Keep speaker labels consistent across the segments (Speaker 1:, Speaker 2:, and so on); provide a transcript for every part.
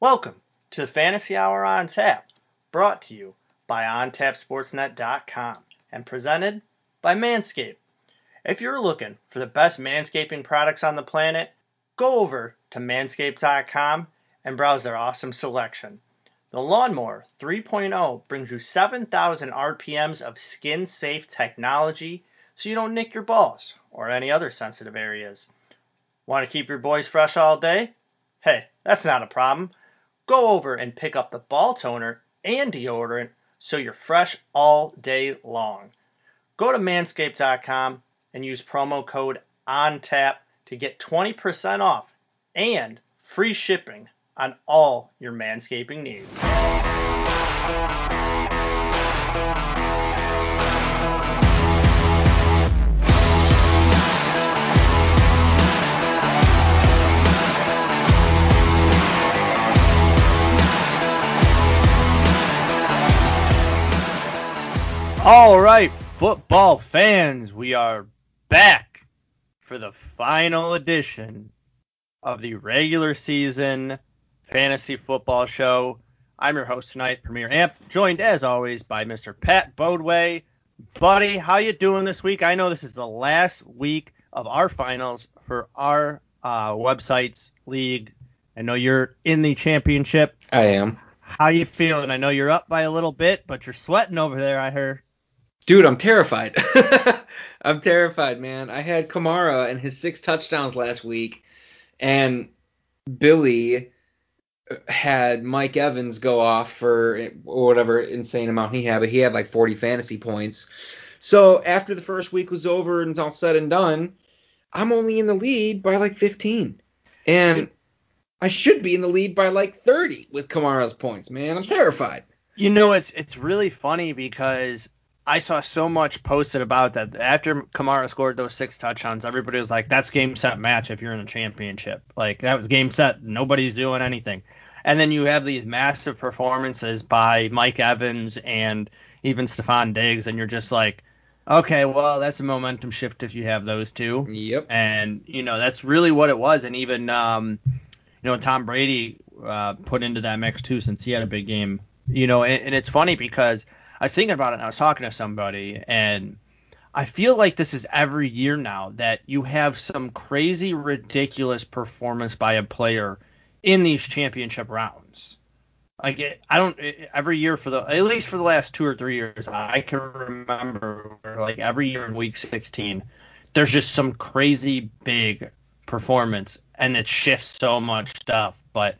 Speaker 1: Welcome to the Fantasy Hour on Tap, brought to you by OnTapSportsNet.com and presented by Manscaped. If you're looking for the best manscaping products on the planet, go over to Manscaped.com and browse their awesome selection. The Lawnmower 3.0 brings you 7,000 RPMs of skin safe technology so you don't nick your balls or any other sensitive areas. Want to keep your boys fresh all day? Hey, that's not a problem. Go over and pick up the ball toner and deodorant so you're fresh all day long. Go to manscaped.com and use promo code ONTAP to get 20% off and free shipping on all your manscaping needs. All right, football fans, we are back for the final edition of the regular season fantasy football show. I'm your host tonight, Premier Amp, joined as always by Mr. Pat Bodway. Buddy, how you doing this week? I know this is the last week of our finals for our uh, website's league. I know you're in the championship.
Speaker 2: I am.
Speaker 1: How you feeling? I know you're up by a little bit, but you're sweating over there. I heard.
Speaker 2: Dude, I'm terrified. I'm terrified, man. I had Kamara and his six touchdowns last week, and Billy uh, had Mike Evans go off for uh, whatever insane amount he had, but he had like 40 fantasy points. So after the first week was over and it's all said and done, I'm only in the lead by like 15. And I should be in the lead by like 30 with Kamara's points, man. I'm terrified.
Speaker 1: You know, it's it's really funny because I saw so much posted about that after Kamara scored those six touchdowns. Everybody was like, "That's game set match if you're in a championship." Like that was game set. Nobody's doing anything. And then you have these massive performances by Mike Evans and even Stefon Diggs, and you're just like, okay, well, that's a momentum shift if you have those two.
Speaker 2: Yep.
Speaker 1: And you know that's really what it was. And even um, you know Tom Brady uh, put into that mix too, since he had a big game. You know, and, and it's funny because I was thinking about it and I was talking to somebody and I feel like this is every year now that you have some crazy ridiculous performance by a player in these championship rounds. Like it, I don't every year for the at least for the last two or three years I can remember like every year in week 16 there's just some crazy big performance and it shifts so much stuff but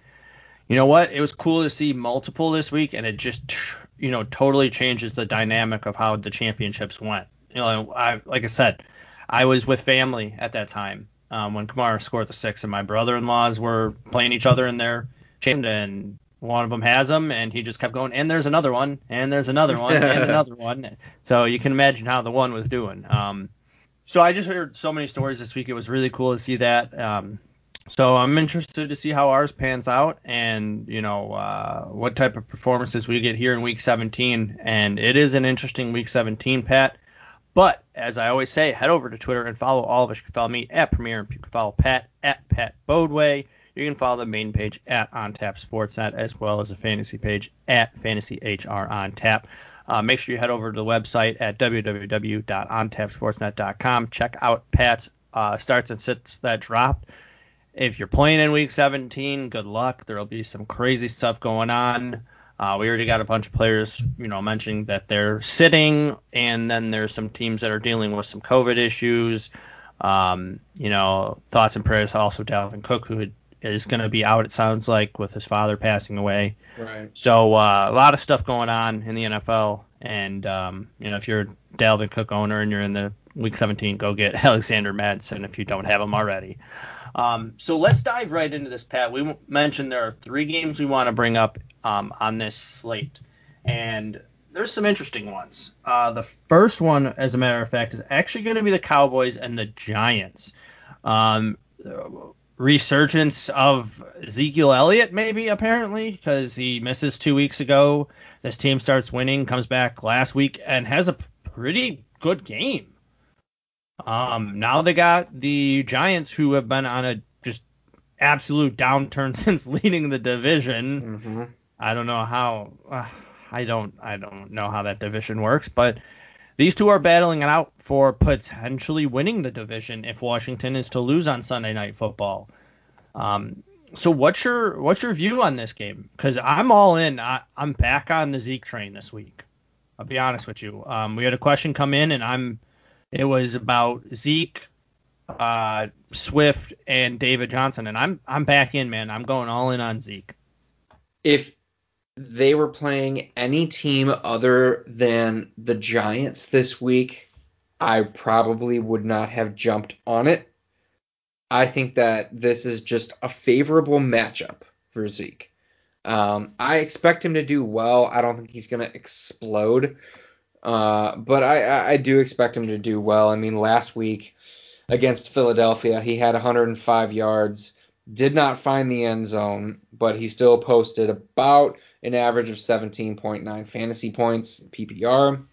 Speaker 1: you know what it was cool to see multiple this week and it just you know totally changes the dynamic of how the championships went. You know, I like I said, I was with family at that time um, when Kamara scored the six, and my brother-in-laws were playing each other in their champ, and one of them has them, and he just kept going, and there's another one, and there's another one, and another one. So you can imagine how the one was doing. Um, so I just heard so many stories this week. It was really cool to see that. Um, so I'm interested to see how ours pans out and you know uh, what type of performances we get here in week 17 and it is an interesting week 17 pat. But as I always say head over to Twitter and follow all of us. You can follow me at Premier you can follow Pat at Pat Bodway you can follow the main page at On Tap Sportsnet as well as the fantasy page at Fantasy HR On Tap uh, make sure you head over to the website at www.ontapsportsnet.com check out Pat's uh, starts and sits that dropped if you're playing in week 17, good luck. There'll be some crazy stuff going on. Uh, we already got a bunch of players, you know, mentioning that they're sitting, and then there's some teams that are dealing with some COVID issues. Um, you know, thoughts and prayers also Dalvin Cook, who is going to be out, it sounds like, with his father passing away.
Speaker 2: Right.
Speaker 1: So uh, a lot of stuff going on in the NFL, and um, you know, if you're a Dalvin Cook owner and you're in the Week 17, go get Alexander Mattison if you don't have him already. Um, so let's dive right into this, Pat. We mentioned there are three games we want to bring up um, on this slate, and there's some interesting ones. Uh, the first one, as a matter of fact, is actually going to be the Cowboys and the Giants. Um, resurgence of Ezekiel Elliott, maybe apparently, because he misses two weeks ago. This team starts winning, comes back last week, and has a pretty good game. Um, now they got the Giants who have been on a just absolute downturn since leading the division.
Speaker 2: Mm-hmm.
Speaker 1: I don't know how. Uh, I don't. I don't know how that division works, but these two are battling it out for potentially winning the division if Washington is to lose on Sunday Night Football. Um, so what's your what's your view on this game? Because I'm all in. I, am back on the Zeke train this week. I'll be honest with you. Um, we had a question come in, and I'm. It was about Zeke, uh, Swift, and David Johnson, and I'm I'm back in, man. I'm going all in on Zeke.
Speaker 2: If they were playing any team other than the Giants this week, I probably would not have jumped on it. I think that this is just a favorable matchup for Zeke. Um, I expect him to do well. I don't think he's going to explode, uh, but I, I do expect him to do well. I mean, last week against Philadelphia, he had 105 yards, did not find the end zone, but he still posted about an average of 17.9 fantasy points PPR.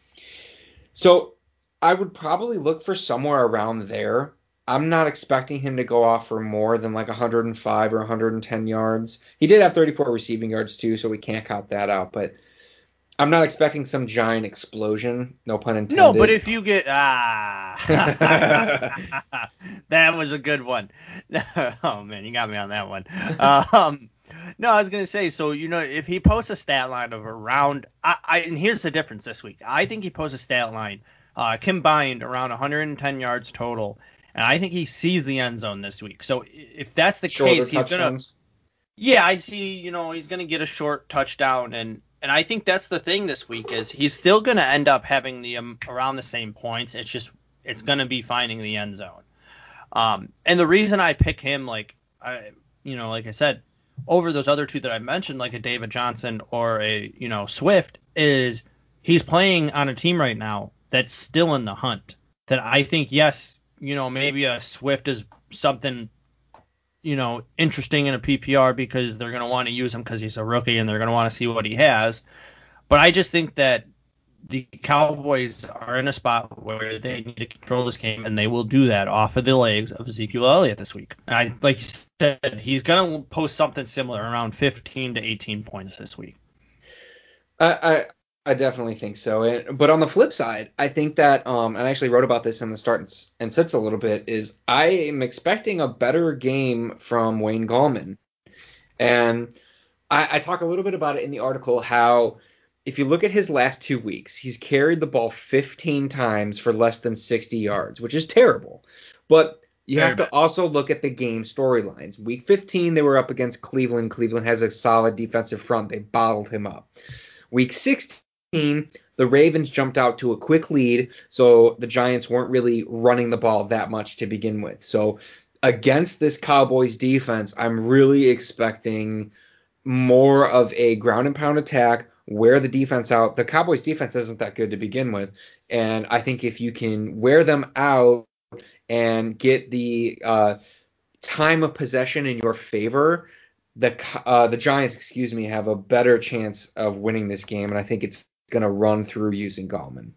Speaker 2: So I would probably look for somewhere around there. I'm not expecting him to go off for more than like 105 or 110 yards. He did have 34 receiving yards too, so we can't count that out. But I'm not expecting some giant explosion. No pun intended.
Speaker 1: No, but if you get ah, that was a good one. oh man, you got me on that one. Um, no, I was gonna say, so you know, if he posts a stat line of around, I, I and here's the difference this week. I think he posts a stat line uh, combined around 110 yards total and I think he sees the end zone this week. So if that's the case, he's gonna. Yeah, I see. You know, he's gonna get a short touchdown, and and I think that's the thing this week is he's still gonna end up having the um, around the same points. It's just it's gonna be finding the end zone. Um, and the reason I pick him, like I, you know, like I said, over those other two that I mentioned, like a David Johnson or a you know Swift, is he's playing on a team right now that's still in the hunt. That I think, yes, you know, maybe a Swift is something, you know, interesting in a PPR because they're going to want to use him because he's a rookie and they're going to want to see what he has. But I just think that the Cowboys are in a spot where they need to control this game, and they will do that off of the legs of Ezekiel Elliott this week. I, like you said, he's going to post something similar, around 15 to 18 points this week.
Speaker 2: I, I definitely think so. But on the flip side, I think that, um, and I actually wrote about this in the start and sits a little bit, is I am expecting a better game from Wayne Gallman. And I, I talk a little bit about it in the article how if you look at his last two weeks, he's carried the ball 15 times for less than 60 yards, which is terrible. But you have to also look at the game storylines. Week 15, they were up against Cleveland. Cleveland has a solid defensive front. They bottled him up. Week 16, the Ravens jumped out to a quick lead, so the Giants weren't really running the ball that much to begin with. So against this Cowboys defense, I'm really expecting more of a ground and pound attack, wear the defense out. The Cowboys defense isn't that good to begin with, and I think if you can wear them out and get the uh, time of possession in your favor, the uh, the Giants, excuse me, have a better chance of winning this game, and I think it's going to run through using Gallman.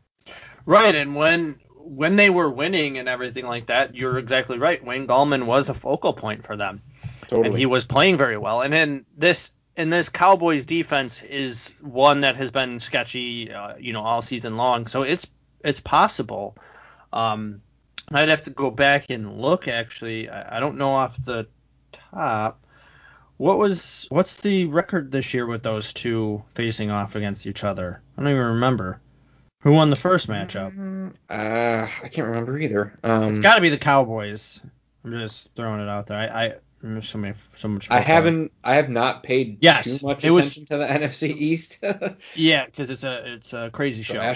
Speaker 1: Right, and when when they were winning and everything like that, you're exactly right. Wayne Gallman was a focal point for them, totally. and he was playing very well. And then this and this Cowboys defense is one that has been sketchy, uh, you know, all season long. So it's it's possible. Um, I'd have to go back and look. Actually, I, I don't know off the top. What was what's the record this year with those two facing off against each other? I don't even remember. Who won the first matchup?
Speaker 2: Uh, I can't remember either. Um,
Speaker 1: it's got to be the Cowboys. I'm just throwing it out there. I, I so many so much.
Speaker 2: I haven't. I have not paid yes, too much attention was, to the NFC East.
Speaker 1: yeah, because it's a it's a crazy show.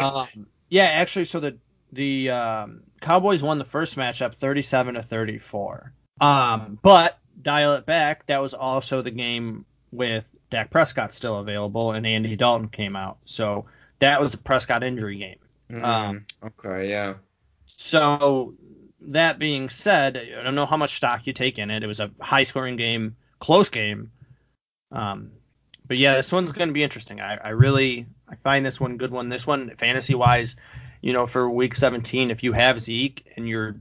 Speaker 1: um, yeah, actually, so the the um, Cowboys won the first matchup 37 to 34. Um, but dial it back, that was also the game with Dak Prescott still available and Andy Dalton came out. So that was a Prescott injury game.
Speaker 2: Mm, um, okay, yeah.
Speaker 1: So that being said, I don't know how much stock you take in it. It was a high scoring game, close game. Um, but yeah, this one's going to be interesting. I, I really I find this one good one. This one fantasy wise, you know, for week 17, if you have Zeke and you're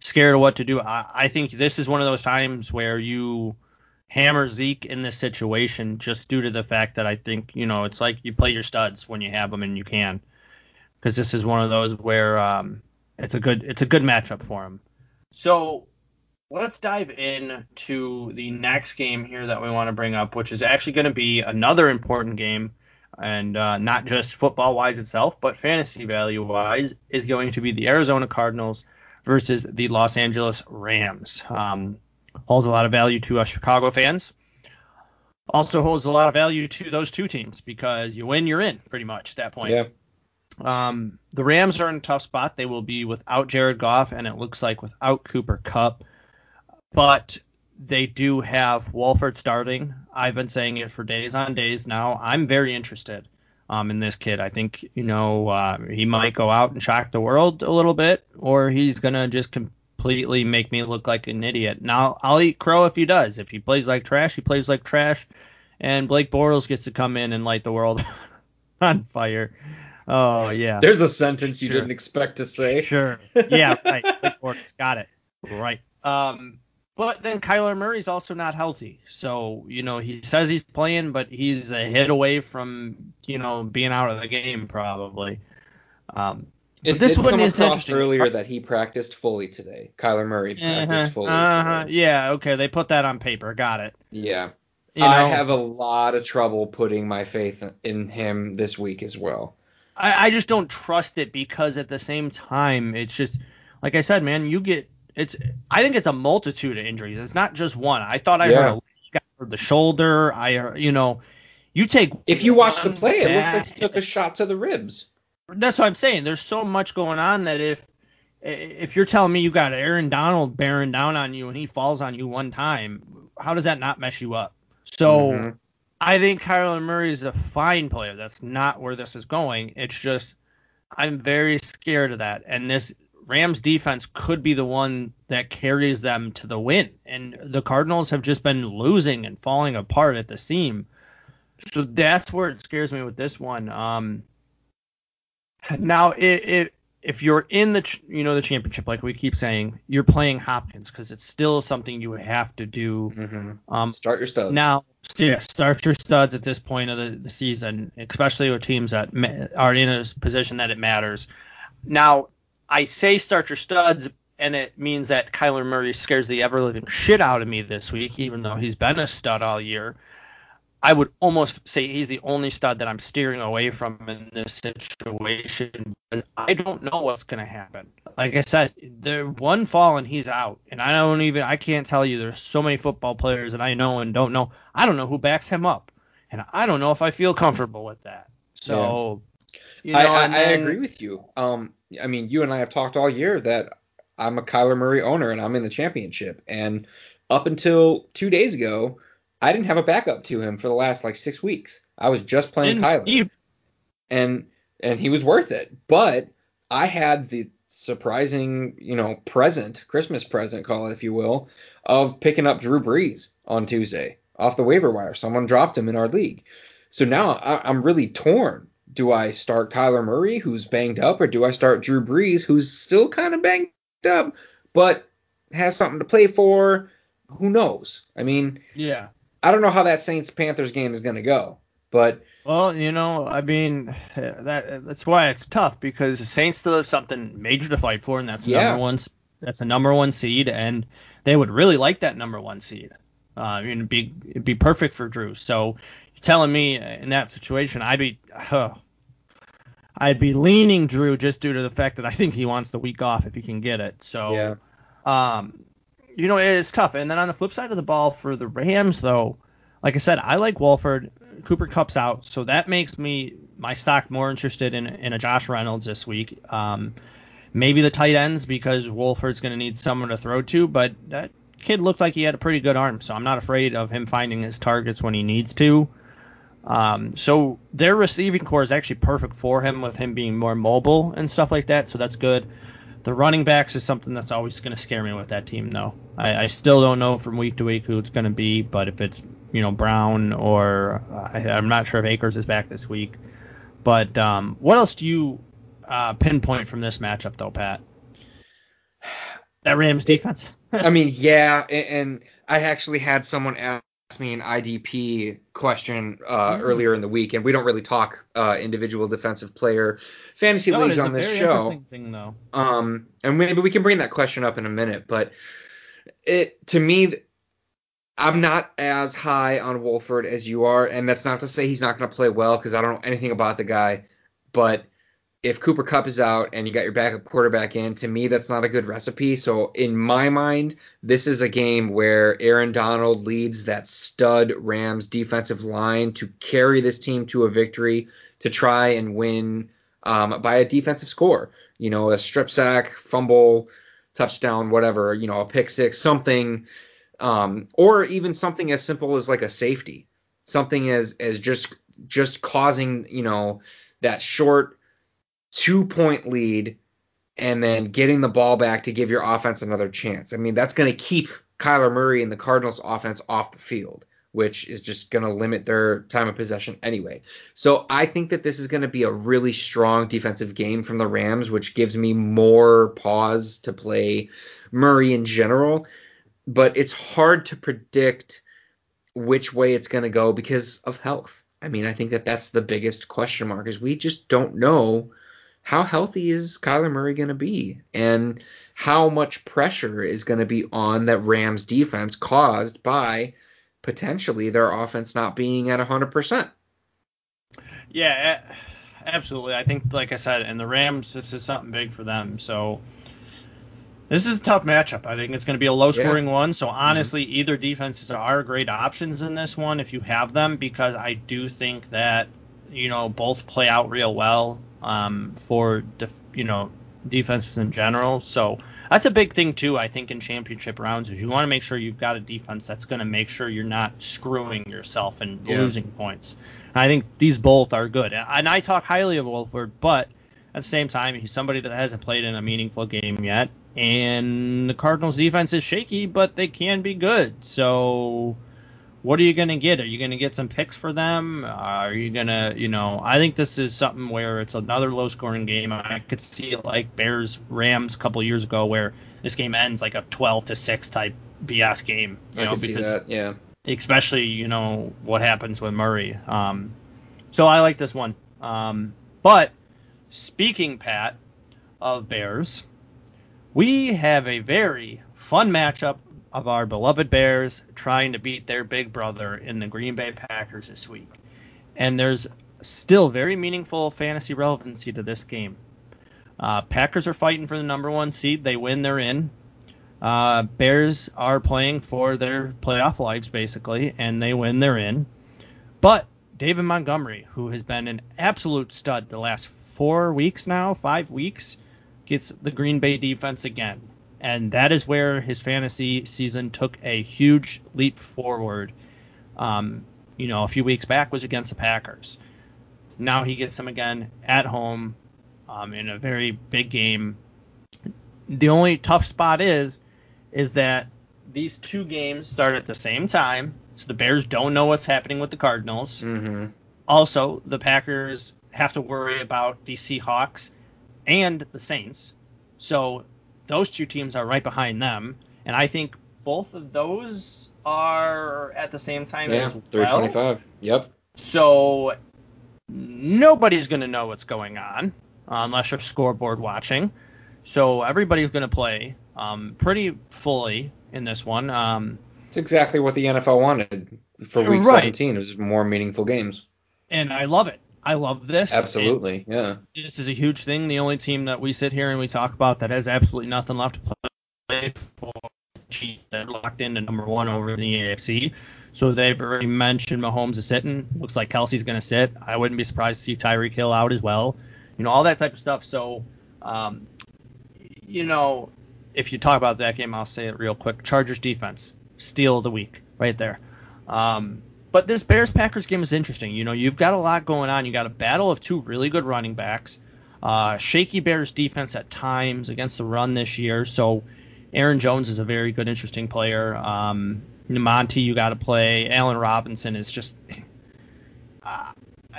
Speaker 1: scared of what to do. I, I think this is one of those times where you hammer Zeke in this situation just due to the fact that I think you know it's like you play your studs when you have them and you can, because this is one of those where um, it's a good it's a good matchup for him. So let's dive in to the next game here that we want to bring up, which is actually going to be another important game, and uh, not just football wise itself, but fantasy value wise, is going to be the Arizona Cardinals versus the Los Angeles Rams. Um, holds a lot of value to us Chicago fans. Also holds a lot of value to those two teams because you win, you're in pretty much at that point.
Speaker 2: Yeah.
Speaker 1: Um, the Rams are in a tough spot. They will be without Jared Goff, and it looks like without Cooper Kupp. But they do have Wolford starting. I've been saying it for days on days now. I'm very interested um, in this kid. I think you know uh, he might go out and shock the world a little bit, or he's gonna just completely make me look like an idiot. Now I'll eat crow if he does. If he plays like trash, he plays like trash, and Blake Bortles gets to come in and light the world on fire. Oh yeah.
Speaker 2: There's a sentence you
Speaker 1: Sure.
Speaker 2: didn't expect to say.
Speaker 1: Sure. Yeah, right. Blake Bortles. Got it. Right. Um, but then Kyler Murray's also not healthy. So, you know, he says he's playing, but he's a hit away from, you know, being out of the game probably. Um,
Speaker 2: It
Speaker 1: this
Speaker 2: did
Speaker 1: one
Speaker 2: come
Speaker 1: is
Speaker 2: across earlier that he practiced fully today. Kyler Murray practiced
Speaker 1: uh-huh,
Speaker 2: fully
Speaker 1: uh-huh.
Speaker 2: today.
Speaker 1: Yeah, okay. They put that on paper. Got it.
Speaker 2: Yeah.
Speaker 1: You know,
Speaker 2: I have a lot of trouble putting my faith in him this week as well.
Speaker 1: I, I just don't trust it because at the same time, it's just like I said, man. You get it's. I think it's a multitude of injuries. It's not just one. I thought I
Speaker 2: Yeah.
Speaker 1: heard a heard the shoulder. I you know, you take.
Speaker 2: If you watch the play, it looks like he took a shot to the ribs.
Speaker 1: That's what I'm saying. There's so much going on that if if you're telling me you got Aaron Donald bearing down on you and he falls on you one time, how does that not mess you up? So.
Speaker 2: Mhm.
Speaker 1: I think Kyler Murray is a fine player. That's not where this is going. It's just I'm very scared of that. And this Rams defense could be the one that carries them to the win. And the Cardinals have just been losing and falling apart at the seam. So that's where it scares me with this one. Um, now, it, it, if you're in the ch- you know the championship, like we keep saying, you're playing Hopkins because it's still something you have to do.
Speaker 2: Mhm.
Speaker 1: Um,
Speaker 2: Start your studs.
Speaker 1: now, yeah, start your studs at this point of the, the season, especially with teams that ma- are in a position that it matters. Now, I say start your studs, and it means that Kyler Murray scares the ever living shit out of me this week, even though he's been a stud all year. I would almost say he's the only stud that I'm steering away from in this situation because I don't know what's going to happen. Like I said, the one fall and he's out, and I don't even I can't tell you. There's so many football players that I know and don't know. I don't know who backs him up, and I don't know if I feel comfortable with that. So, you know,
Speaker 2: I, I,
Speaker 1: and
Speaker 2: I agree with you. Um, I mean, you and I have talked all year that I'm a Kyler Murray owner and I'm in the championship. And up until two days ago, I didn't have a backup to him for the last like six weeks. I was just playing
Speaker 1: and
Speaker 2: Kyler,
Speaker 1: he-
Speaker 2: and and he was worth it. But I had the surprising, you know, present, Christmas present, call it if you will, of picking up Drew Brees on Tuesday off the waiver wire. Someone dropped him in our league. So now I, I'm really torn. Do I start Kyler Murray, who's banged up, or do I start Drew Brees, who's still kind of banged up, but has something to play for? Who knows? I mean,
Speaker 1: yeah.
Speaker 2: I don't know how that Saints Panthers game is going to go, but
Speaker 1: Well, you know, I mean, that that's why it's tough because the Saints still have something major to fight for, and that's the
Speaker 2: Yeah.
Speaker 1: number one. That's the number one seed, and they would really like that number one seed. Uh, I mean, it'd be it'd be perfect for Drew. So telling me in that situation, I'd be, I'd be leaning Drew just due to the fact that I think he wants the week off if he can get it. So
Speaker 2: yeah,
Speaker 1: um, you know, it's tough. And then on the flip side of the ball for the Rams, though, like I said, I like Wolford. Cooper Kupp's out, so that makes me my stock more interested in in a Josh Reynolds this week. Um, maybe the tight ends because Wolford's going to need someone to throw to, but that kid looked like he had a pretty good arm, so I'm not afraid of him finding his targets when he needs to. Um, so their receiving core is actually perfect for him with him being more mobile and stuff like that, so that's good. The running backs is something that's always going to scare me with that team, though. I, I still don't know from week to week who it's going to be, but if it's you know Brown or I, I'm not sure if Akers is back this week. But um, what else do you uh, pinpoint from this matchup, though, Pat? That Rams defense.
Speaker 2: I mean, yeah, and, and I actually had someone ask me an IDP question uh, mm. earlier in the week, and we don't really talk uh, individual defensive player fantasy no, leagues on this show.
Speaker 1: Thing, though.
Speaker 2: Um, and maybe we can bring that question up in a minute, but it to me, I'm not as high on Wolford as you are, and that's not to say he's not going to play well because I don't know anything about the guy, but if Cooper Kupp is out and you got your backup quarterback in, to me that's not a good recipe. So in my mind, this is a game where Aaron Donald leads that stud Rams defensive line to carry this team to a victory to try and win um, by a defensive score. You know, a strip sack, fumble, touchdown, whatever. You know, a pick six, something, um, or even something as simple as like a safety, something as as just just causing you know that short two point lead and then getting the ball back to give your offense another chance. I mean, that's going to keep Kyler Murray and the Cardinals offense off the field, which is just going to limit their time of possession anyway. So I think that this is going to be a really strong defensive game from the Rams, which gives me more pause to play Murray in general. But it's hard to predict which way it's going to go because of health. I mean, I think that that's the biggest question mark is we just don't know how healthy is Kyler Murray going to be? And how much pressure is going to be on that Rams defense caused by potentially their offense not being at 100%?
Speaker 1: Yeah, absolutely. I think, like I said, and the Rams, this is something big for them. So this is a tough matchup. I think it's going to be a low scoring yeah. one. So honestly, mm-hmm. either defenses are great options in this one if you have them, because I do think that you know both play out real well um, for def- you know defenses in general. So that's a big thing too. I think in championship rounds is you want to make sure you've got a defense that's going to make sure you're not screwing yourself and yeah. losing points. And I think these both are good. And I talk highly of Wolford, but at the same time, he's somebody that hasn't played in a meaningful game yet. And the Cardinals defense is shaky, but they can be good. So what are you going to get? Are you going to get some picks for them? Are you going to, you know, I think this is something where it's another low scoring game. I could see it like Bears Rams a couple years ago where this game ends like a 12 to 6 type BS game, you
Speaker 2: I
Speaker 1: know,
Speaker 2: because that, yeah.
Speaker 1: Especially, you know, what happens with Murray. Um, so I like this one. Um, but speaking, Pat, of Bears, we have a very fun matchup of our beloved Bears trying to beat their big brother in the Green Bay Packers this week. And there's still very meaningful fantasy relevancy to this game. Uh, Packers are fighting for the number one seed. They win, they're in. Uh, Bears are playing for their playoff lives, basically, and they win, they're in. But David Montgomery, who has been an absolute stud the last four weeks now, five weeks, gets the Green Bay defense again and that is where his fantasy season took a huge leap forward. Um, you know, a few weeks back was against the Packers. Now he gets them again at home um, in a very big game. The only tough spot is, is that these two games start at the same time, so the Bears don't know what's happening with the Cardinals.
Speaker 2: Mm-hmm.
Speaker 1: Also, the Packers have to worry about the Seahawks and the Saints. So those two teams are right behind them, and I think both of those are at the same time
Speaker 2: yeah,
Speaker 1: as well.
Speaker 2: 325. Yep.
Speaker 1: So nobody's going to know what's going on uh, unless you're scoreboard watching. So everybody's going to play um, pretty fully in this one. Um,
Speaker 2: it's exactly what the NFL wanted for Week right. 17. It was more meaningful games.
Speaker 1: And I love it. I love this.
Speaker 2: Absolutely, yeah.
Speaker 1: This is a huge thing. The only team that we sit here and we talk about that has absolutely nothing left to play for Chiefs that locked into number one over in the AFC. So they've already mentioned Mahomes is sitting. Looks like Kelce's going to sit. I wouldn't be surprised to see Tyreek Hill out as well. You know, all that type of stuff. So, um, you know, if you talk about that game, I'll say it real quick. Chargers defense, steal of the week, right there. Um, but this Bears Packers game is interesting. You know, you've got a lot going on. You got a battle of two really good running backs. Uh, shaky Bears defense at times against the run this year. So Aaron Jones is a very good, interesting player. Um, Monty, you got to play. Allen Robinson is just uh,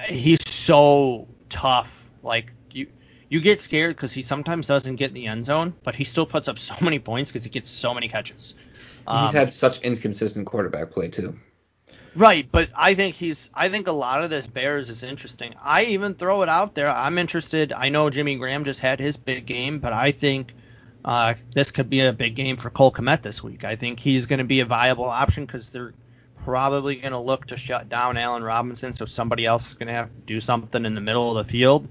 Speaker 1: he's so tough. Like you you get scared because he sometimes doesn't get in the end zone, but he still puts up so many points because he gets so many catches.
Speaker 2: Um, he's had such inconsistent quarterback play too.
Speaker 1: Right, but I think he's. I think a lot of this Bears is interesting. I even throw it out there. I'm interested. I know Jimmy Graham just had his big game, but I think uh, this could be a big game for Cole Kmet this week. I think he's going to be a viable option because they're probably going to look to shut down Allen Robinson, so somebody else is going to have to do something in the middle of the field.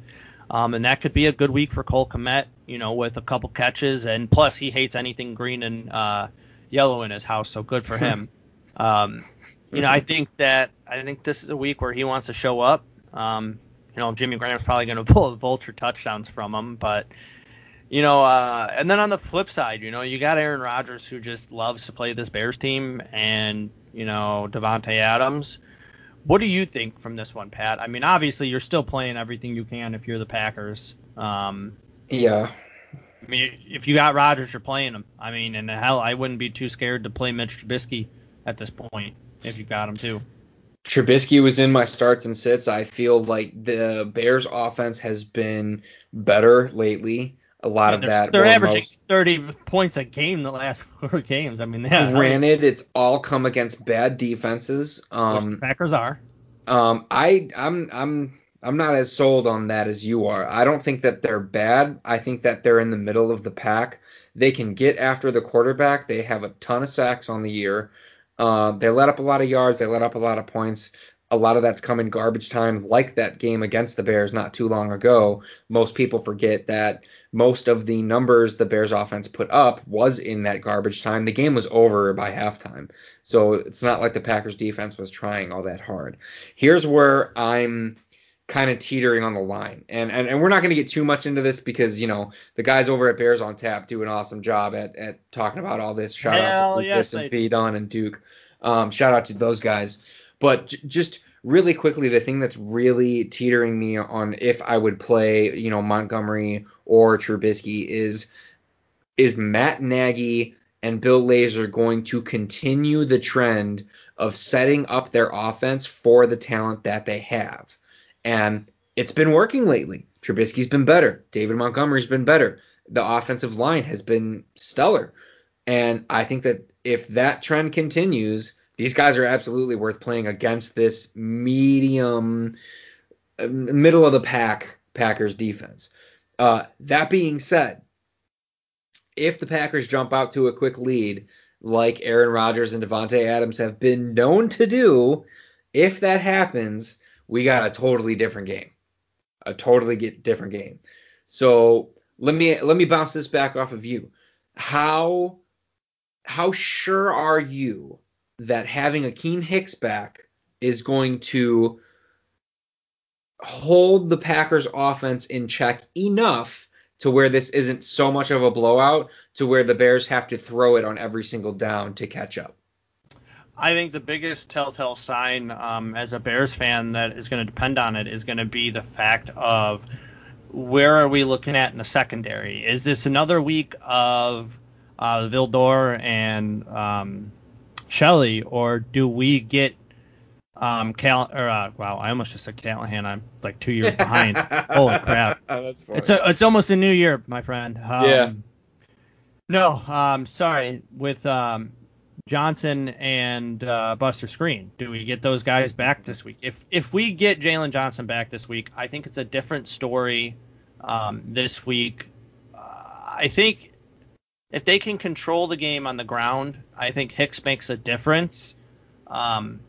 Speaker 1: Um, and that could be a good week for Cole Kmet, you know, with a couple catches. And plus, he hates anything green and uh, yellow in his house, so good for him. um, you know, I think that I think this is a week where he wants to show up. Um, you know, Jimmy Graham's probably going to pull vulture touchdowns from him, but you know, uh, and then on the flip side, you know, you got Aaron Rodgers who just loves to play this Bears team, and you know, Davante Adams. What do you think from this one, Pat? I mean, obviously you're still playing everything you can if you're the Packers. Um,
Speaker 2: yeah.
Speaker 1: I mean, if you got Rodgers, you're playing him. I mean, and hell, I wouldn't be too scared to play Mitch Trubisky at this point if you got him too.
Speaker 2: Trubisky was in my starts and sits. I feel like the Bears offense has been better lately a lot of that.
Speaker 1: They're averaging most, 30 points a game the last four games. I mean,
Speaker 2: granted, it's all come against bad defenses. Um,
Speaker 1: the Packers are.
Speaker 2: Um, I I'm I'm I'm not as sold on that as you are. I don't think that they're bad. I think that they're in the middle of the pack. They can get after the quarterback. They have a ton of sacks on the year. Uh, they let up a lot of yards. They let up a lot of points a lot of that's come in garbage time, like that game against the Bears not too long ago. Most people forget that most of the numbers the Bears offense put up was in that garbage time. The game was over by halftime. So it's not like the Packers defense was trying all that hard. Here's where I'm kind of teetering on the line. And and, and we're not going to get too much into this because, you know, the guys over at Bears on Tap do an awesome job at, at talking about all this. Shout Hell out to Lucas yes, and B Don and Duke. Um, shout out to those guys. But j- just really quickly, the thing that's really teetering me on if I would play, you know, Montgomery or Trubisky is is Matt Nagy and Bill Lazor going to continue the trend of setting up their offense for the talent that they have. And it's been working lately. Trubisky's been better. David Montgomery's been better. The offensive line has been stellar. And I think that if that trend continues, these guys are absolutely worth playing against this medium, uh, middle of the pack Packers defense. Uh, that being said, if the Packers jump out to a quick lead, like Aaron Rodgers and Davante Adams have been known to do, if that happens, we got a totally different game, a totally different game. So let me let me bounce this back off of you. How how sure are you that having Akiem Hicks back is going to hold the Packers offense in check enough to where this isn't so much of a blowout to where the Bears have to throw it on every single down to catch up.
Speaker 1: I think the biggest telltale sign um, as a Bears fan that is going to depend on it is going to be the fact of where are we looking at in the secondary? Is this another week of uh, Vildor and um, Shelley, or do we get um Cal or uh, wow, I almost just said Callahan. I'm like two years behind. Holy crap! That's. It's a, it's almost a new year, my friend. Um,
Speaker 2: yeah.
Speaker 1: No, um, sorry. With um, Johnson and uh, Buster Skrine? do we get those guys back this week? If if we get Jaylon Johnson back this week, I think it's a different story. Um, this week, uh, I think if they can control the game on the ground, I think Hicks makes a difference. Um,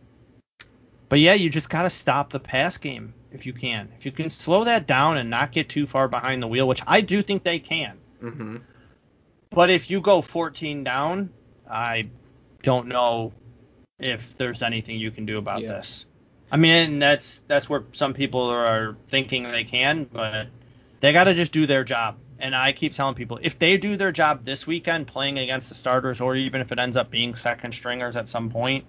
Speaker 1: but yeah, you just got to stop the pass game if you can. If you can slow that down and not get too far behind the wheel, which I do think they can.
Speaker 2: Mm-hmm.
Speaker 1: But if you go 14 down, I don't know if there's anything you can do about yeah. this. I mean, that's that's where some people are thinking they can, but they got to just do their job. And I keep telling people if they do their job this weekend playing against the starters, or even if it ends up being second stringers at some point,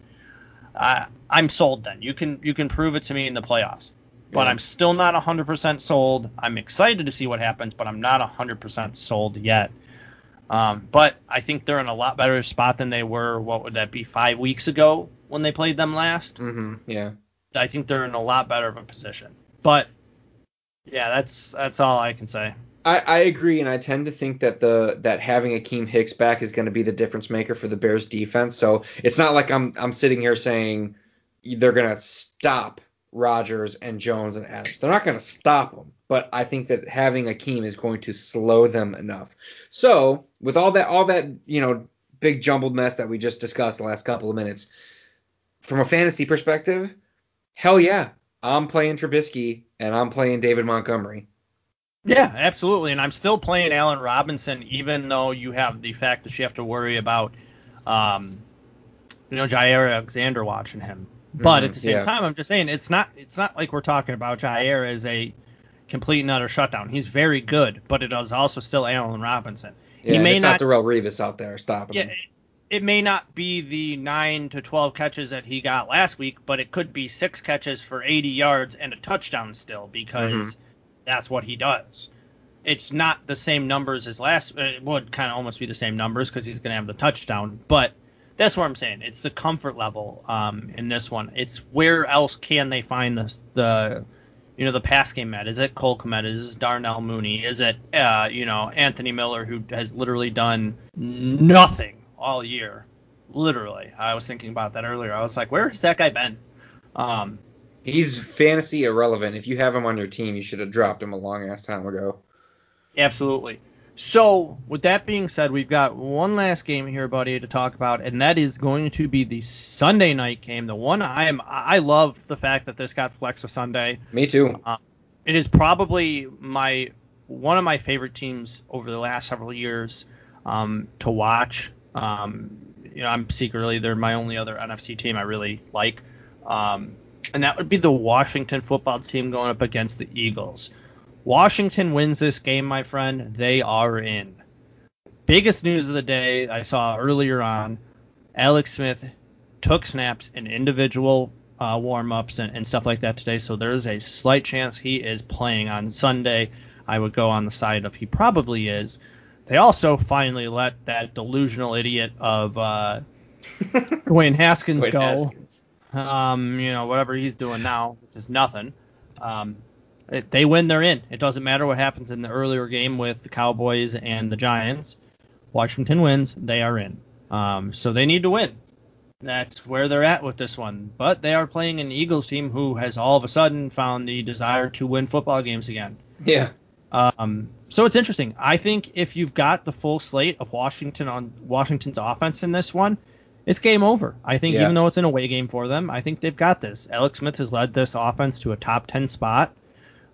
Speaker 1: uh, I'm sold. Then you can you can prove it to me in the playoffs. But I'm still not 100% sold. I'm excited to see what happens, but I'm not 100% sold yet. Um, but I think they're in a lot better spot than they were. What would that be? Five weeks ago when they played them last.
Speaker 2: Mm-hmm. Yeah.
Speaker 1: I think they're in a lot better of a position. But yeah, that's that's all I can say.
Speaker 2: I, I agree, and I tend to think that the that having Akiem Hicks back is going to be the difference maker for the Bears defense. So it's not like I'm I'm sitting here saying they're going to stop Rodgers and Jones and Adams. They're not going to stop them, but I think that having Akiem is going to slow them enough. So with all that all that you know big jumbled mess that we just discussed the last couple of minutes, from a fantasy perspective, hell yeah, I'm playing Trubisky and I'm playing David Montgomery.
Speaker 1: Yeah, absolutely. And I'm still playing Allen Robinson, even though you have the fact that you have to worry about, um, you know, Jaire Alexander watching him. But mm-hmm, at the same yeah. time, I'm just saying it's not it's not like we're talking about Jair as a complete and utter shutdown. He's very good, but it is also still Allen Robinson.
Speaker 2: Yeah, he may it's not, not Darrelle Revis out there stopping yeah, him.
Speaker 1: It, it may not be the nine to twelve catches that he got last week, but it could be six catches for 80 yards and a touchdown still because. Mm-hmm that's what he does. It's not the same numbers as last. It would kind of almost be the same numbers because he's going to have the touchdown, but that's what I'm saying. It's the comfort level um, in this one. It's where else can they find the the you know the pass game at? Is it Cole Kmet? Is it Darnell Mooney? Is it uh, you know Anthony Miller who has literally done nothing all year? Literally, I was thinking about that earlier. I was like, where has that guy been? Um,
Speaker 2: He's fantasy irrelevant. If you have him on your team, you should have dropped him a long ass time ago.
Speaker 1: Absolutely. So, with that being said, we've got one last game here, buddy, to talk about, and that is going to be the Sunday night game. The one I am, I love the fact that this got flexed to Sunday.
Speaker 2: Me too. Uh,
Speaker 1: it is probably my one of my favorite teams over the last several years um, to watch. Um, you know, I'm secretly they're my only other NFC team I really like. Um, and that would be the Washington football team going up against the Eagles. Washington wins this game, my friend. They are in. Biggest news of the day I saw earlier on Alex Smith took snaps in individual uh, warm ups and, and, stuff like that today, so there's a slight chance he is playing on Sunday. I would go on the side of he probably is. They also finally let that delusional idiot of uh, Dwayne Haskins Dwayne go. Haskins um, you know, whatever he's doing now, which is nothing. Um, they win, they're in. It doesn't matter what happens in the earlier game with the Cowboys and the Giants. Washington wins, they are in. Um, so they need to win. That's where they're at with this one. But they are playing an Eagles team who has all of a sudden found the desire to win football games again.
Speaker 2: Yeah.
Speaker 1: Um, so it's interesting. I think if you've got the full slate of Washington on Washington's offense in this one, it's game over. I think yeah. even though it's an away game for them, I think they've got this. Alex Smith has led this offense to a top 10 spot.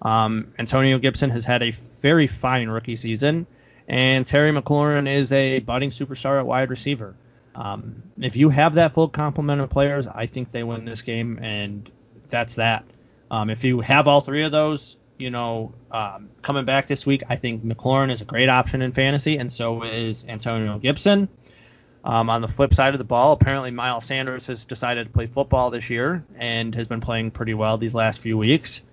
Speaker 1: Um, Antonio Gibson has had a very fine rookie season, and Terry McLaurin is a budding superstar at wide receiver. Um, if you have that full complement of players, I think they win this game, and that's that. Um, if you have all three of those, you know, um, coming back this week, I think McLaurin is a great option in fantasy, and so is Antonio Gibson. Um, on the flip side of the ball, apparently Miles Sanders has decided to play football this year and has been playing pretty well these last few weeks.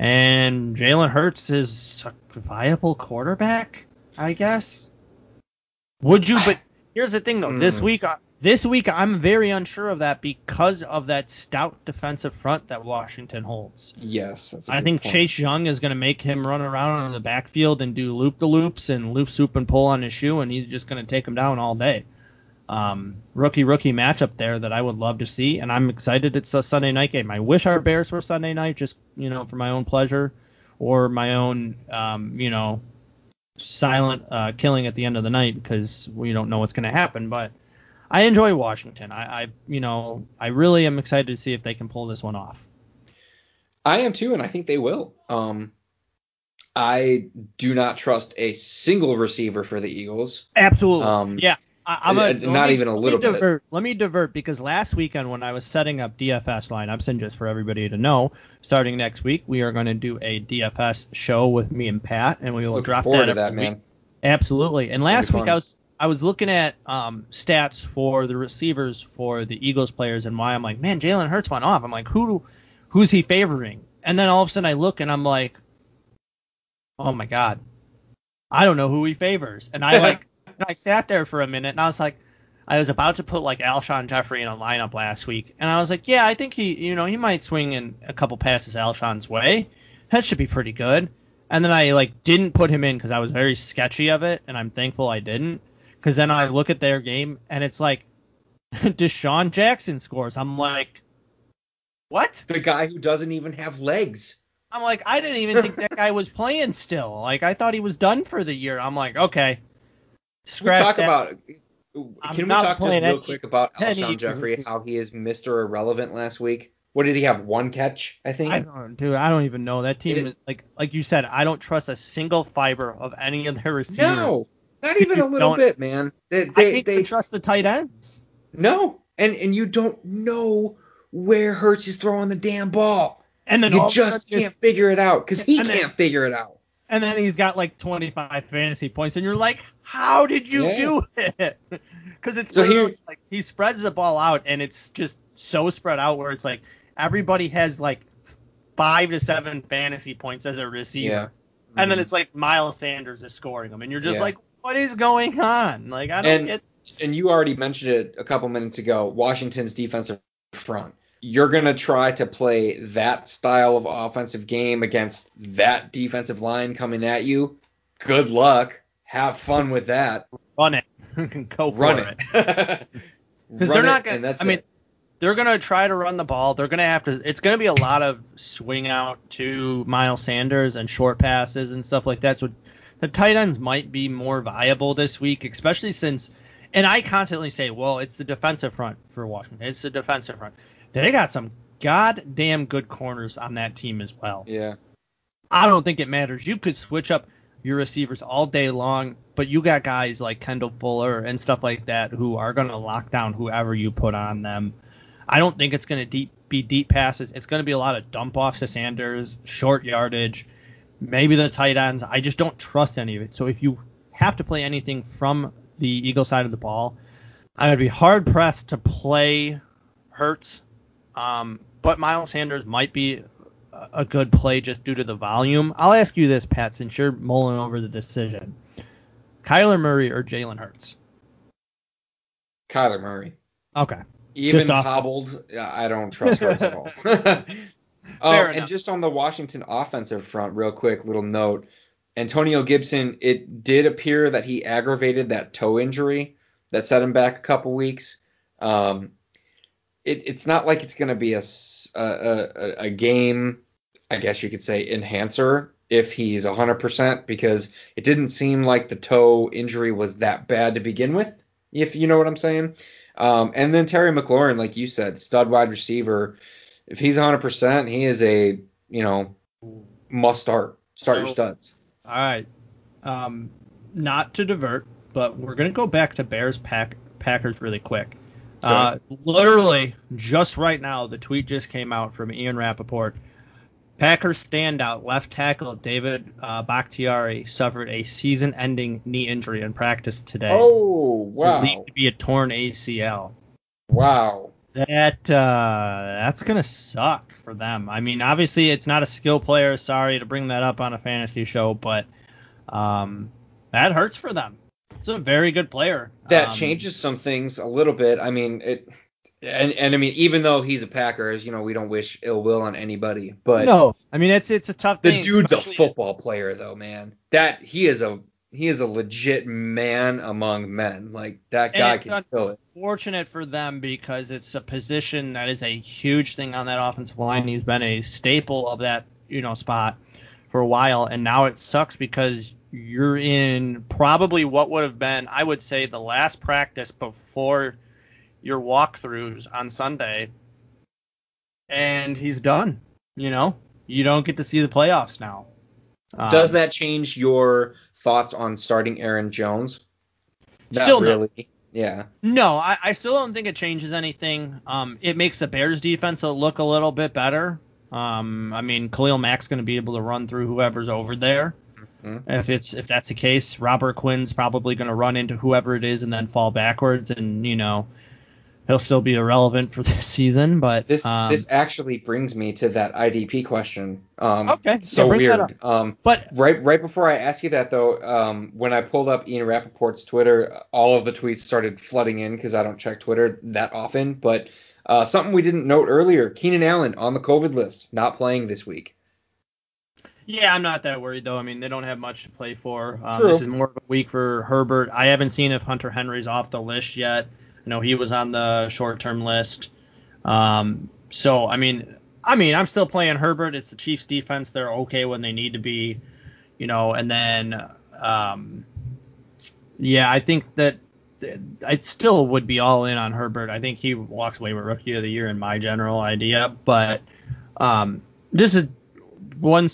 Speaker 1: And Jalen Hurts is a viable quarterback, I guess. Would you? But here's the thing, though. Mm. This hmm. week, uh, this week I'm very unsure of that because of that stout defensive front that Washington holds.
Speaker 2: Yes,
Speaker 1: I think point. Chase Young is going to make him run around in the backfield and do loop the loops and loop soup and pull on his shoe, and he's just going to take him down all day um, rookie rookie matchup there that I would love to see, and I'm excited it's a Sunday night game. I wish our Bears were Sunday night, just you know for my own pleasure or my own um, you know silent uh, killing at the end of the night because we don't know what's going to happen. But I enjoy Washington. I, I you know I really am excited to see if they can pull this one off.
Speaker 2: I am too, and I think they will. Um, I do not trust a single receiver for the Eagles.
Speaker 1: Absolutely. Um, yeah. I, am a,
Speaker 2: not me, even a little
Speaker 1: let divert, bit. Let me divert because last weekend when I was setting up DFS lineups, and just for everybody to know, starting next week we are going to do a DFS show with me and Pat, and we will Look drop that, that man. Week. Absolutely. And last week I was I was looking at um, stats for the receivers for the Eagles players and why I'm like, man, Jalen Hurts went off. I'm like, who who's he favoring? And then all of a sudden I look and I'm like, oh my god, I don't know who he favors. And I like I sat there for a minute and I was like, I was about to put like Alshon Jeffery in a lineup last week, and I was like, yeah, I think he, you know, he might swing in a couple passes Alshon's way. That should be pretty good. and then I like didn't put him in because I was very sketchy of it, and I'm thankful I didn't. Because then I look at their game and it's like DeSean Jackson scores. I'm like, what?
Speaker 2: The guy who doesn't even have legs.
Speaker 1: I'm like, I didn't even think that guy was playing still. Like I thought he was done for the year. I'm like, okay.
Speaker 2: Scratch we talk
Speaker 1: that.
Speaker 2: about.
Speaker 1: I'm
Speaker 2: Can we talk just real
Speaker 1: any-
Speaker 2: quick about Alshon
Speaker 1: Jeffery,
Speaker 2: how he is Mr. Irrelevant last week? What did he have? One catch, I think.
Speaker 1: I don't, dude. I don't even know that team. Is like, like you said, I don't trust a single fiber of any of their receivers.
Speaker 2: no, not even a little bit, man. They,
Speaker 1: I
Speaker 2: they,
Speaker 1: can't
Speaker 2: they
Speaker 1: even trust the tight ends.
Speaker 2: no, and and you don't know where Hurts is throwing the damn ball.
Speaker 1: And then
Speaker 2: You
Speaker 1: all of a
Speaker 2: just can't figure it out because he can't figure it out.
Speaker 1: And then he's got like 25 fantasy points, and you're like, how did you
Speaker 2: Yeah.
Speaker 1: do it? Because it's
Speaker 2: So here-
Speaker 1: like he spreads the ball out, and it's just so spread out where it's like everybody has like five to seven fantasy points as a receiver,
Speaker 2: Yeah.
Speaker 1: and then
Speaker 2: Mhm.
Speaker 1: it's like Miles Sanders is scoring them, and you're just
Speaker 2: Yeah.
Speaker 1: like, what is going on? Like I don't
Speaker 2: And-
Speaker 1: get.
Speaker 2: and you already mentioned it a couple minutes ago, Washington's defensive front. You're going to try to play that style of offensive game against that defensive line coming at you. Good luck. Have fun with that.
Speaker 1: Run it. Go for
Speaker 2: Run
Speaker 1: it.
Speaker 2: it.
Speaker 1: Because
Speaker 2: Run
Speaker 1: they're not gonna. I mean,
Speaker 2: it.
Speaker 1: they're gonna try to run the ball. They're gonna have to. It's gonna be a lot of swing out to Miles Sanders and short passes and stuff like that. So the tight ends might be more viable this week, especially since. And I constantly say, well, it's the defensive front for Washington. It's the defensive front. They got some goddamn good corners on that team as well.
Speaker 2: Yeah.
Speaker 1: I don't think it matters. You could switch up your receivers all day long, but you got guys like Kendall Fuller and stuff like that who are going to lock down whoever you put on them. I don't think it's going to deep, be deep passes. It's going to be a lot of dump offs to Sanders, short yardage, maybe the tight ends. I just don't trust any of it. So if you have to play anything from the Eagle side of the ball, I would be hard pressed to play Hurts. Um, but Miles Sanders might be a- good play just due to the volume. I'll ask you this, Pat, since you're mulling over the decision: Kyler Murray or Jalen Hurts?
Speaker 2: Kyler Murray.
Speaker 1: Okay.
Speaker 2: Even hobbled, I don't trust Hurts at all. Oh,
Speaker 1: Fair
Speaker 2: and
Speaker 1: enough.
Speaker 2: just on the Washington offensive front, real quick, little note. Antonio Gibson, it did appear that he aggravated that toe injury that set him back a couple weeks. Um, it, it's not like it's going to be a a game, I guess you could say, enhancer if he's 100% because it didn't seem like the toe injury was that bad to begin with, if you know what I'm saying. Um, and then Terry McLaurin, like you said, stud wide receiver. If he's 100%, he is a, you know, must start. Start your
Speaker 1: So-
Speaker 2: studs.
Speaker 1: All right. Um, not to divert, but we're gonna go back to Bears Pack Packers really quick. Uh, literally, just right now, the tweet just came out from Ian Rapoport. Packers standout left tackle David uh, Bakhtiari suffered a season-ending knee injury in practice today.
Speaker 2: Oh, wow!
Speaker 1: Believed to be a torn ACL.
Speaker 2: Wow.
Speaker 1: That uh, that's gonna suck for them. I mean, obviously it's not a skill player. Sorry to bring that up on a fantasy show, but um, that hurts for them. It's a very good player.
Speaker 2: That
Speaker 1: Um,
Speaker 2: changes some things a little bit. I mean, it. And, and I mean, even though he's a Packers, you know, we don't wish ill will on anybody. But
Speaker 1: no, I mean it's it's a tough
Speaker 2: the
Speaker 1: thing.
Speaker 2: dude's a football player, though, man. That he is a he is a legit man among men. Like that guy can kill it.
Speaker 1: Fortunate for them because it's a position that is a huge thing on that offensive line. He's been a staple of that you know spot for a while, and now it sucks because you're in probably what would have been, I would say, the last practice before your walkthroughs on Sunday, and he's done. You know, you don't get to see the playoffs now. Um,
Speaker 2: Does that change your thoughts on starting Aaron Jones? Not
Speaker 1: Still no.
Speaker 2: really. Yeah.
Speaker 1: No, I, I still don't think it changes anything. Um, it makes the Bears defense look a little bit better. Um, I mean, Khalil Mack's going to be able to run through whoever's over there.
Speaker 2: Mhm.
Speaker 1: If it's if that's the case, Robert Quinn's probably going to run into whoever it is and then fall backwards, and you know he'll still be irrelevant for this season. But
Speaker 2: This
Speaker 1: um,
Speaker 2: this actually brings me to that IDP question. Um,
Speaker 1: Okay,
Speaker 2: So
Speaker 1: yeah,
Speaker 2: weird. Um,
Speaker 1: but
Speaker 2: right right before I ask you that though, um, when I pulled up Ian Rapoport's Twitter, all of the tweets started flooding in because I don't check Twitter that often. But uh, something we didn't note earlier: Keenan Allen on the COVID list, not playing this week.
Speaker 1: Yeah, I'm not that worried though. I mean, they don't have much to play for. Um, this is more of a week for Herbert. I haven't seen if Hunter Henry's off the list yet. I know he was on the short-term list. Um, so I mean, I mean, I'm still playing Herbert. It's the Chiefs' defense. They're okay when they need to be, you know. And then, um, yeah, I think that I still would be all in on Herbert. I think he walks away with Rookie of the Year in my general idea. But um, this is one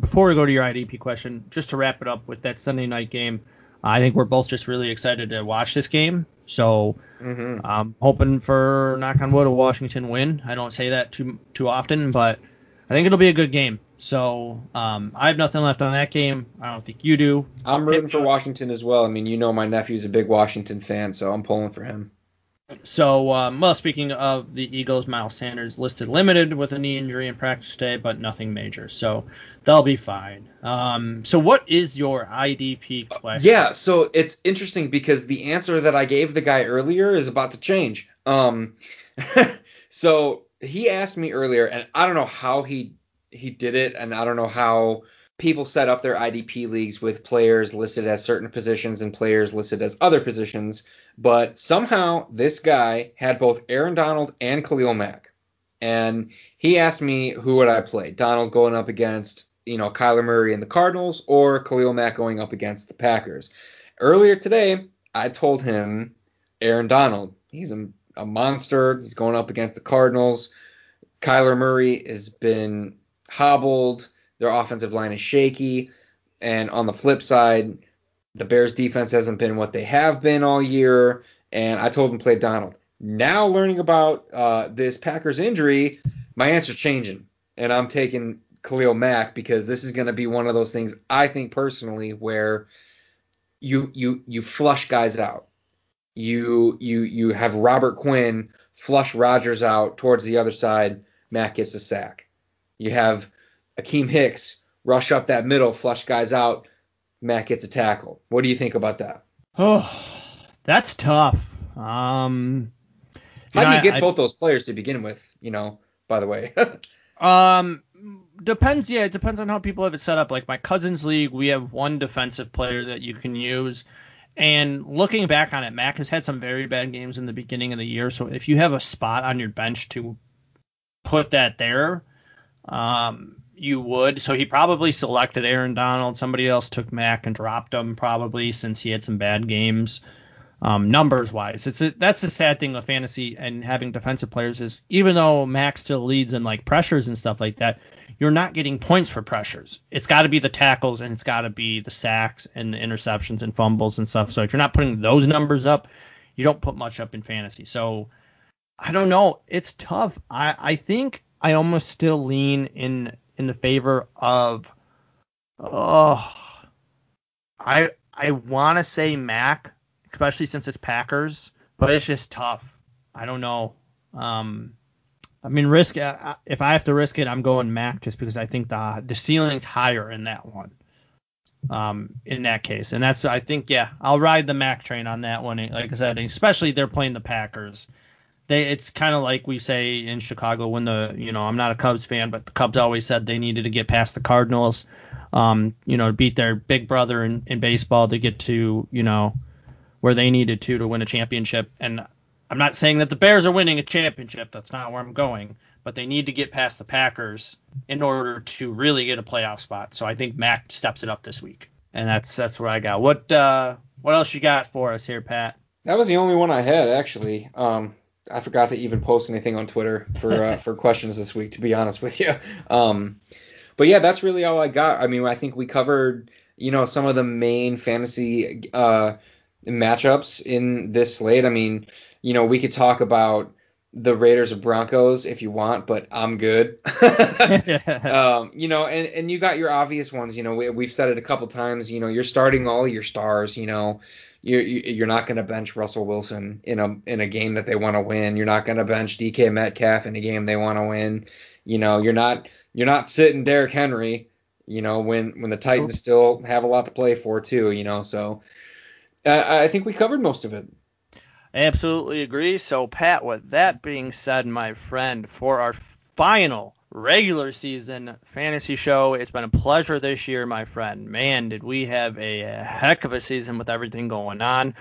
Speaker 1: before we go to your IDP question, just to wrap it up with that Sunday night game. I think we're both just really excited to watch this game. So
Speaker 2: Mm-hmm.
Speaker 1: I'm hoping for knock on wood a Washington win. I don't say that too too often, but I think it'll be a good game. So um, I have nothing left on that game. I don't think you do.
Speaker 2: I'm rooting for Washington as well. I mean, you know my nephew's a big Washington fan, so I'm pulling for him.
Speaker 1: So, um, well, speaking of the Eagles, Miles Sanders listed limited with a knee injury in practice today, but nothing major. So they'll be fine. Um, so what is your IDP question?
Speaker 2: Yeah, so it's interesting because the answer that I gave the guy earlier is about to change. Um, so he asked me earlier, and I don't know how he he did it, and I don't know how people set up their IDP leagues with players listed as certain positions and players listed as other positions, but somehow this guy had both Aaron Donald and Khalil Mack, and he asked me who would I play, Donald going up against you know Kyler Murray and the Cardinals, or Khalil Mack going up against the Packers. Earlier today, I told him Aaron Donald. He's a, a monster. He's going up against the Cardinals. Kyler Murray has been hobbled. Their offensive line is shaky. And on the flip side, the Bears defense hasn't been what they have been all year. And I told him play Donald. Now learning about uh, this Packers injury, my answer's changing. And I'm taking Khalil Mack because this is going to be one of those things I think personally where you you you flush guys out. You you you have Robert Quinn flush Rodgers out towards the other side. Mack gets a sack. You have Akiem Hicks rush up that middle, flush guys out. Mack gets a tackle. What do you think about that?
Speaker 1: Oh, that's tough. Um,
Speaker 2: How
Speaker 1: know,
Speaker 2: do you get
Speaker 1: I-
Speaker 2: both those players to begin with? You know, by the way.
Speaker 1: Um, depends. Yeah, it depends on how people have it set up. Like my cousin's league, we have one defensive player that you can use. And looking back on it, Mack has had some very bad games in the beginning of the year. So if you have a spot on your bench to put that there, um, you would. So he probably selected Aaron Donald. Somebody else took Mack and dropped him probably since he had some bad games um, numbers wise. It's a, that's the sad thing with fantasy and having defensive players is even though Max still leads in like pressures and stuff like that, you're not getting points for pressures. It's got to be the tackles and it's got to be the sacks and the interceptions and fumbles and stuff. So if you're not putting those numbers up, you don't put much up in fantasy. So I don't know. It's tough. I I think I almost still lean in in the favor of oh I I want to say Mack especially since it's Packers, but it's just tough. I don't know. Um, I mean, risk uh, if I have to risk it, I'm going Mack just because I think the the ceiling's higher in that one. Um, in that case, and that's I think yeah, I'll ride the Mack train on that one. Like I said, especially they're playing the Packers. They it's kind of like we say in Chicago when the you know I'm not a Cubs fan, but the Cubs always said they needed to get past the Cardinals. Um, you know, beat their big brother in, in baseball to get to you know where they needed to to win a championship. And I'm not saying that the Bears are winning a championship. That's not where I'm going. But they need to get past the Packers in order to really get a playoff spot. So I think Mack steps it up this week. And that's that's what I got. What uh what else you got for us here, Pat?
Speaker 2: That was the only one I had actually. Um, I forgot to even post anything on Twitter for uh, for questions this week, to be honest with you. Um, but yeah, that's really all I got. I mean, I think we covered, you know, some of the main fantasy uh, matchups in this slate. I mean, you know, we could talk about the Raiders or Broncos if you want, but I'm good. um, you know, and, and you got your obvious ones. You know, we, we've said it a couple times. You know, you're starting all your stars. You know, you, you you're not going to bench Russell Wilson in a in a game that they want to win. You're not going to bench DK Metcalf in a game they want to win. You know, you're not you're not sitting Derrick Henry. You know, when when the Titans still have a lot to play for too. You know, so uh, I think we covered most of it.
Speaker 1: I absolutely agree. So, Pat, with that being said, my friend, for our final regular season fantasy show. It's been a pleasure this year, my friend. Man, did we have a heck of a season with everything going on.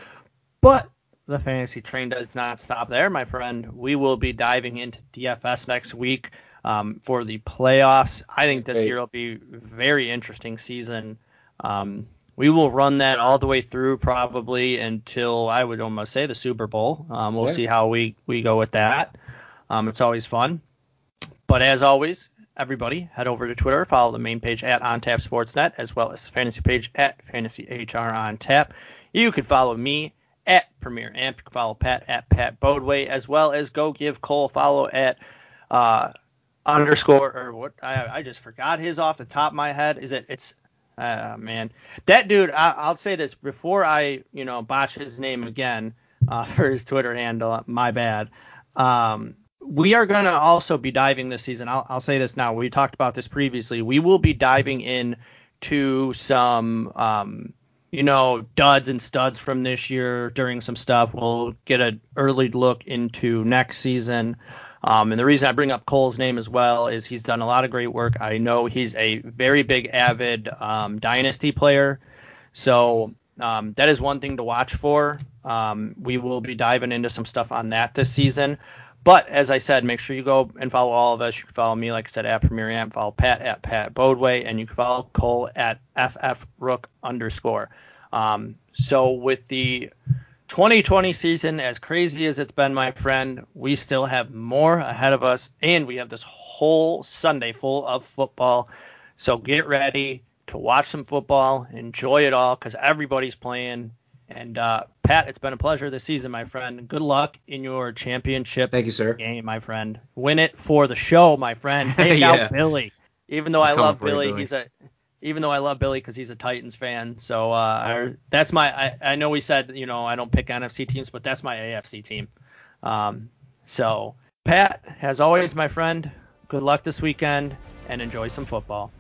Speaker 1: But the fantasy train does not stop there, my friend. We will be diving into DFS next week um, for the playoffs. I think this Great. year will be a very interesting season. Um, we will run that all the way through probably until I would almost say the Super Bowl. Um, we'll yeah. see how we, we go with that. Um, it's always fun. But as always, everybody head over to Twitter, follow the main page at OnTap Sportsnet, as well as the fantasy page at Fantasy HR on Tap. You can follow me at Premier Amp. You can follow Pat at Pat Bodway, as well as go give Cole follow at uh, underscore or what I, I just forgot his off the top of my head. Is it it's uh, man that dude I, will say this before I you know botch his name again uh, for his Twitter handle. My bad. Um, we are going to also be diving this season. I'll, I'll say this now. We talked about this previously. We will be diving in to some um, you know, duds and studs from this year during some stuff. We'll get an early look into next season. Um, and the reason I bring up Cole's name as well is he's done a lot of great work. I know he's a very big, avid um, dynasty player. So um, that is one thing to watch for. Um, we will be diving into some stuff on that this season. But as I said, make sure you go and follow all of us. You can follow me, like I said, at Premier Amp. Follow Pat at Pat Bodway, and you can follow Cole at FF Rook underscore. Um, so with the 2020 season, as crazy as it's been, my friend, we still have more ahead of us, and we have this whole Sunday full of football. So get ready to watch some football, enjoy it all, because everybody's playing. And uh, Pat, it's been a pleasure this season, my friend. Good luck in your championship.
Speaker 2: Thank you, sir.
Speaker 1: Game, my friend. Win it for the show, my friend. Take yeah. out Billy. Even though I'm I love Billy, Billy, he's a even though I love Billy because he's a Titans fan. So uh, that's my. I, I know we said you know I don't pick NFC teams, but that's my AFC team. Um, so Pat, as always, my friend, good luck this weekend and enjoy some football.